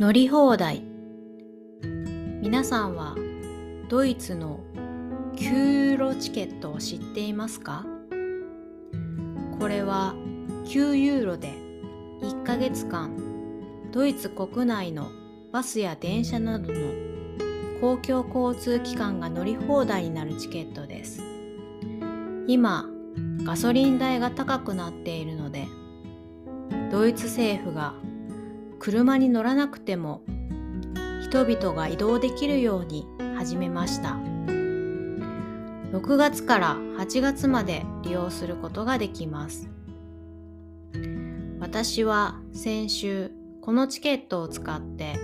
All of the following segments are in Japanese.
乗り放題。皆さんはドイツの9ユーロチケットを知っていますか？これは9ユーロで1ヶ月間ドイツ国内のバスや電車などの公共交通機関が乗り放題になるチケットです。今ガソリン代が高くなっているのでドイツ政府が車に乗らなくても人々が移動できるように始めました。6月から8月まで利用することができます。私は先週このチケットを使って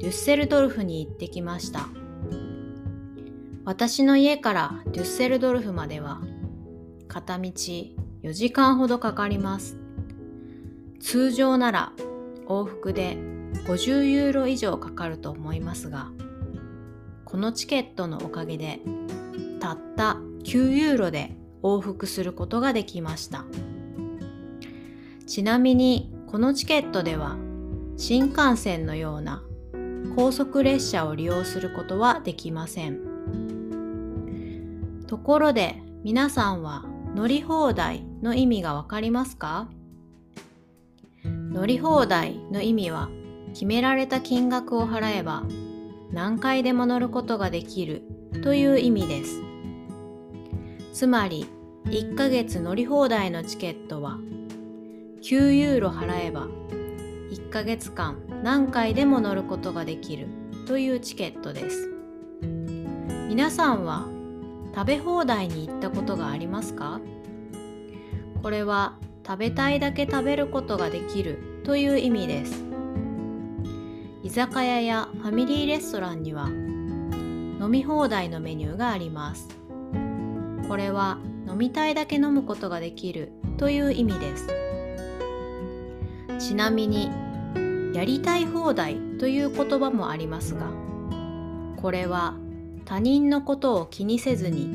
デュッセルドルフに行ってきました。私の家からデュッセルドルフまでは片道4時間ほどかかります。通常なら往復で50ユーロ以上かかると思いますがこのチケットのおかげでたった9ユーロで往復することができました。ちなみにこのチケットでは新幹線のような高速列車を利用することはできません。ところで皆さんは乗り放題の意味がわかりますか？乗り放題の意味は決められた金額を払えば何回でも乗ることができるという意味です。つまり1ヶ月乗り放題のチケットは9ユーロ払えば1ヶ月間何回でも乗ることができるというチケットです。皆さんは食べ放題に行ったことがありますか？これは食べたいだけ食べることができるという意味です。居酒屋やファミリーレストランには飲み放題のメニューがあります。これは飲みたいだけ飲むことができるという意味です。ちなみにやりたい放題という言葉もありますがこれは他人のことを気にせずに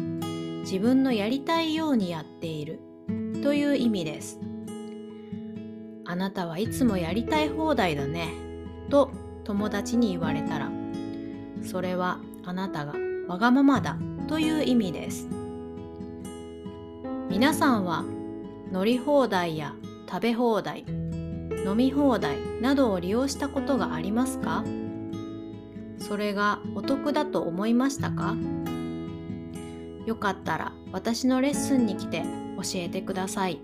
自分のやりたいようにやっているという意味です。あなたはいつもやりたい放題だね。と友達に言われたらそれはあなたがわがままだ。という意味です。皆さんは乗り放題や食べ放題飲み放題などを利用したことがありますか？それがお得だと思いましたか？よかったら私のレッスンに来て教えてください。